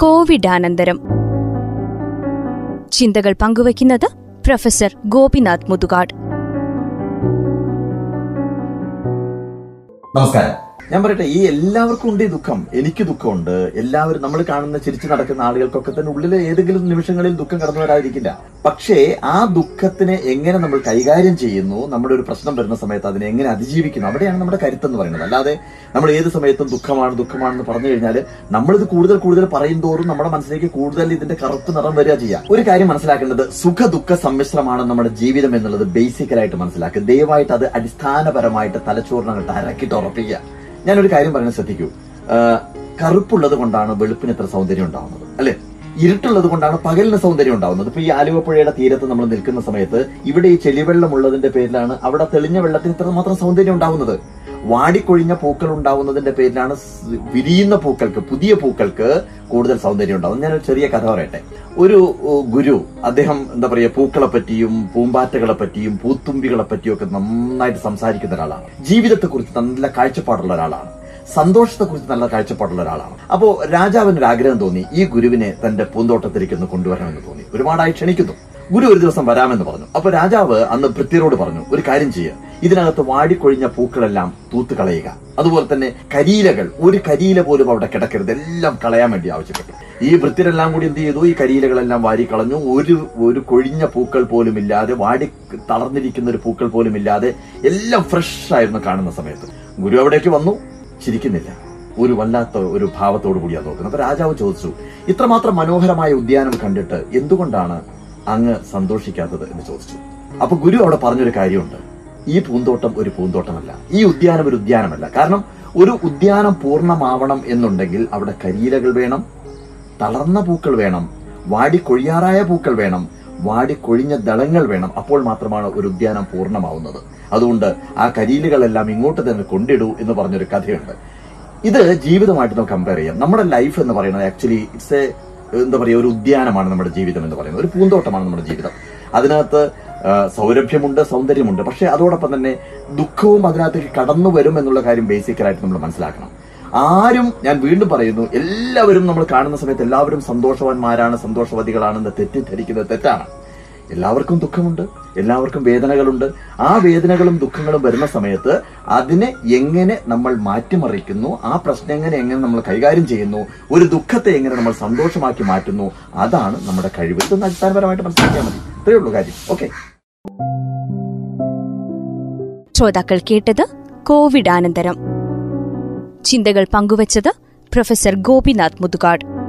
കോവിഡാനന്തരം. ചിന്തകൾ പങ്കുവയ്ക്കുന്നത് പ്രൊഫസർ ഗോപിനാഥ് മുതുകാട്. നമസ്കാരം. ഞാൻ പറയട്ടെ ഈ എല്ലാവർക്കും ഉണ്ട് ഈ ദുഃഖം. എനിക്ക് ദുഃഖമുണ്ട്. എല്ലാവരും നമ്മൾ കാണുന്ന ചിരിച്ചു നടക്കുന്ന ആളുകൾക്കൊക്കെ തന്നെ ഉള്ളിലെ ഏതെങ്കിലും നിമിഷങ്ങളിൽ ദുഃഖം കടന്നു വരാതിരിക്കില്ല പക്ഷേ ആ ദുഃഖത്തിനെ എങ്ങനെ നമ്മൾ കൈകാര്യം ചെയ്യുന്നു നമ്മുടെ ഒരു പ്രശ്നം വരുന്ന സമയത്ത് അതിനെ എങ്ങനെ അതിജീവിക്കുന്നു അവിടെയാണ് നമ്മുടെ കരുത്തെന്ന് പറയുന്നത്. അല്ലാതെ നമ്മൾ ഏത് സമയത്തും ദുഃഖമാണ് ദുഃഖമാണെന്ന് പറഞ്ഞു കഴിഞ്ഞാൽ നമ്മളിത് കൂടുതൽ കൂടുതൽ പറയും തോറും നമ്മുടെ മനസ്സിലേക്ക് കൂടുതൽ ഇതിന്റെ കറുപ്പ് നിറം വരിക ചെയ്യാം. ഒരു കാര്യം മനസ്സിലാക്കേണ്ടത് സുഖ ദുഃഖ സമ്മിശ്രമാണ് നമ്മുടെ ജീവിതം എന്നുള്ളത് ബേസിക്കലായിട്ട് മനസ്സിലാക്കുക. ദയവായിട്ട് അത് അടിസ്ഥാനപരമായിട്ട് തലച്ചോറിനകത്ത് അരക്കിട്ട് ഉറപ്പിക്കുക. ഞാനൊരു കാര്യം പറയാൻ ശ്രദ്ധിക്കൂ. കറുപ്പുള്ളത് കൊണ്ടാണ് വെളുപ്പിന് ഇത്ര സൗന്ദര്യം ഉണ്ടാവുന്നത് അല്ലെ? ഇരുട്ടുള്ളത് കൊണ്ടാണ് പകലിന് സൗന്ദര്യം ഉണ്ടാവുന്നത്. ഇപ്പൊ ഈ ആലുവപ്പുഴയുടെ തീരത്ത് നമ്മൾ നിൽക്കുന്ന സമയത്ത് ഇവിടെ ഈ ചെളിവെള്ളം ഉള്ളതിന്റെ പേരിലാണ് അവിടെ തെളിഞ്ഞ വെള്ളത്തിന് ഇത്രമാത്രം സൗന്ദര്യം ഉണ്ടാവുന്നത്. വാടിക്കൊഴിഞ്ഞ പൂക്കൾ ഉണ്ടാവുന്നതിന്റെ പേരിലാണ് വിരിയുന്ന പൂക്കൾക്ക് പുതിയ പൂക്കൾക്ക് കൂടുതൽ സൗന്ദര്യം ഉണ്ടാവും ഞാൻ ചെറിയ കഥ പറയട്ടെ. ഒരു ഗുരു അദ്ദേഹം എന്താ പറയുക പൂക്കളെ പറ്റിയും പൂമ്പാറ്റകളെ പറ്റിയും പൂത്തുമ്പികളെ പറ്റിയും ഒക്കെ നന്നായിട്ട് സംസാരിക്കുന്ന ഒരാളാണ്. ജീവിതത്തെ കുറിച്ച് നല്ല കാഴ്ചപ്പാടുള്ള ഒരാളാണ്. സന്തോഷത്തെ കുറിച്ച് നല്ല കാഴ്ചപ്പാടുള്ള ഒരാളാണ്. അപ്പോ രാജാവിന് ഒരു ആഗ്രഹം തോന്നി ഈ ഗുരുവിനെ തന്റെ പൂന്തോട്ടത്തിലേക്ക് ഒന്ന് കൊണ്ടുവരണമെന്ന് തോന്നി. ഒരുപാടായി ക്ഷണിക്കുന്നു. ഗുരു ഒരു ദിവസം വരാമെന്ന് പറഞ്ഞു. അപ്പൊ രാജാവ് അന്ന് ഭൃത്യരോട് പറഞ്ഞു ഒരു കാര്യം ചെയ്യുക ഇതിനകത്ത് വാടിക്കൊഴിഞ്ഞ പൂക്കളെല്ലാം തൂത്ത് കളയുക. അതുപോലെ തന്നെ കരിയിലകൾ ഒരു കരിയില പോലും അവിടെ കിടക്കരുത്. എല്ലാം കളയാൻ വേണ്ടി ആവശ്യപ്പെട്ടു. ഈ വൃത്തിരെല്ലാം കൂടി എന്ത് ചെയ്തു? ഈ കരിയിലകളെല്ലാം വാരി കളഞ്ഞു. ഒരു ഒരു കൊഴിഞ്ഞ പൂക്കൾ പോലും ഇല്ലാതെ വാടി തളർന്നിരിക്കുന്ന ഒരു പൂക്കൾ പോലും ഇല്ലാതെ എല്ലാം ഫ്രഷ് ആയിരുന്നു കാണുന്ന സമയത്ത്. ഗുരു അവിടേക്ക് വന്നു. ചിരിക്കുന്നില്ല. ഒരു വല്ലാത്ത ഒരു ഭാവത്തോടു കൂടിയാണ് നോക്കുന്നത് അപ്പൊ രാജാവ് ചോദിച്ചു ഇത്രമാത്രം മനോഹരമായ ഉദ്യാനം കണ്ടിട്ട് എന്തുകൊണ്ടാണ് അങ്ങ് സന്തോഷിക്കാത്തത് എന്ന് ചോദിച്ചു. അപ്പൊ ഗുരു അവിടെ പറഞ്ഞൊരു കാര്യമുണ്ട്. ഈ പൂന്തോട്ടം ഒരു പൂന്തോട്ടമല്ല. ഈ ഉദ്യാനം ഒരു ഉദ്യാനമല്ല. കാരണം ഒരു ഉദ്യാനം പൂർണമാവണം എന്നുണ്ടെങ്കിൽ അവിടെ കരിയിലകൾ വേണം തളർന്ന പൂക്കൾ വേണം വാടിക്കൊഴിയാറായ പൂക്കൾ വേണം വാടിക്കൊഴിഞ്ഞ ദളങ്ങൾ വേണം. അപ്പോൾ മാത്രമാണ് ഒരു ഉദ്യാനം പൂർണമാവുന്നത്. അതുകൊണ്ട് ആ കരിയിലുകളെല്ലാം ഇങ്ങോട്ട് തന്നെ കൊണ്ടിടൂ എന്ന് പറഞ്ഞൊരു കഥയുണ്ട്. ഇത് ജീവിതമായിട്ട് നമുക്ക് കമ്പയർ ചെയ്യാം. നമ്മുടെ ലൈഫ് എന്ന് പറയുന്നത് ആക്ച്വലി ഇറ്റ്സ് എ എന്താ പറയുക ഒരു ഉദ്യാനമാണ് നമ്മുടെ ജീവിതം എന്ന് പറയുന്നത്. ഒരു പൂന്തോട്ടമാണ് നമ്മുടെ ജീവിതം. അതിനകത്ത് സൗരഭ്യമുണ്ട് സൗന്ദര്യമുണ്ട്. പക്ഷേ അതോടൊപ്പം തന്നെ ദുഃഖവും അതിനകത്തേക്ക് കടന്നു വരും എന്നുള്ള കാര്യം ബേസിക്കലായിട്ട് നമ്മൾ മനസ്സിലാക്കണം. ആരും ഞാൻ വീണ്ടും പറയുന്നു എല്ലാവരും നമ്മൾ കാണുന്ന സമയത്ത് എല്ലാവരും സന്തോഷവാന്മാരാണ് സന്തോഷവതികളാണെന്ന് തെറ്റിദ്ധരിക്കുന്നത് തെറ്റാണ്. എല്ലാവർക്കും ദുഃഖമുണ്ട് എല്ലാവർക്കും വേദനകളുണ്ട്. ആ വേദനകളും ദുഃഖങ്ങളും വരുന്ന സമയത്ത് അതിനെ എങ്ങനെ നമ്മൾ മാറ്റിമറിക്കുന്നു ആ പ്രശ്നങ്ങളെ എങ്ങനെ നമ്മൾ കൈകാര്യം ചെയ്യുന്നു ഒരു ദുഃഖത്തെ എങ്ങനെ നമ്മൾ സന്തോഷമാക്കി മാറ്റുന്നു അതാണ് നമ്മുടെ കഴിവ്. ഇതൊന്ന് അടിസ്ഥാനപരമായിട്ട് മനസ്സിലാക്കിയാൽ മതി. ഇത്രയേ ഉള്ളൂ കാര്യം. ഓക്കെ ശ്രോതാക്കൾ കേട്ടത് കോവിഡാനന്തരം. ചിന്തകൾ പങ്കുവച്ചത് പ്രൊഫസർ ഗോപിനാഥ് മുതുകാട്.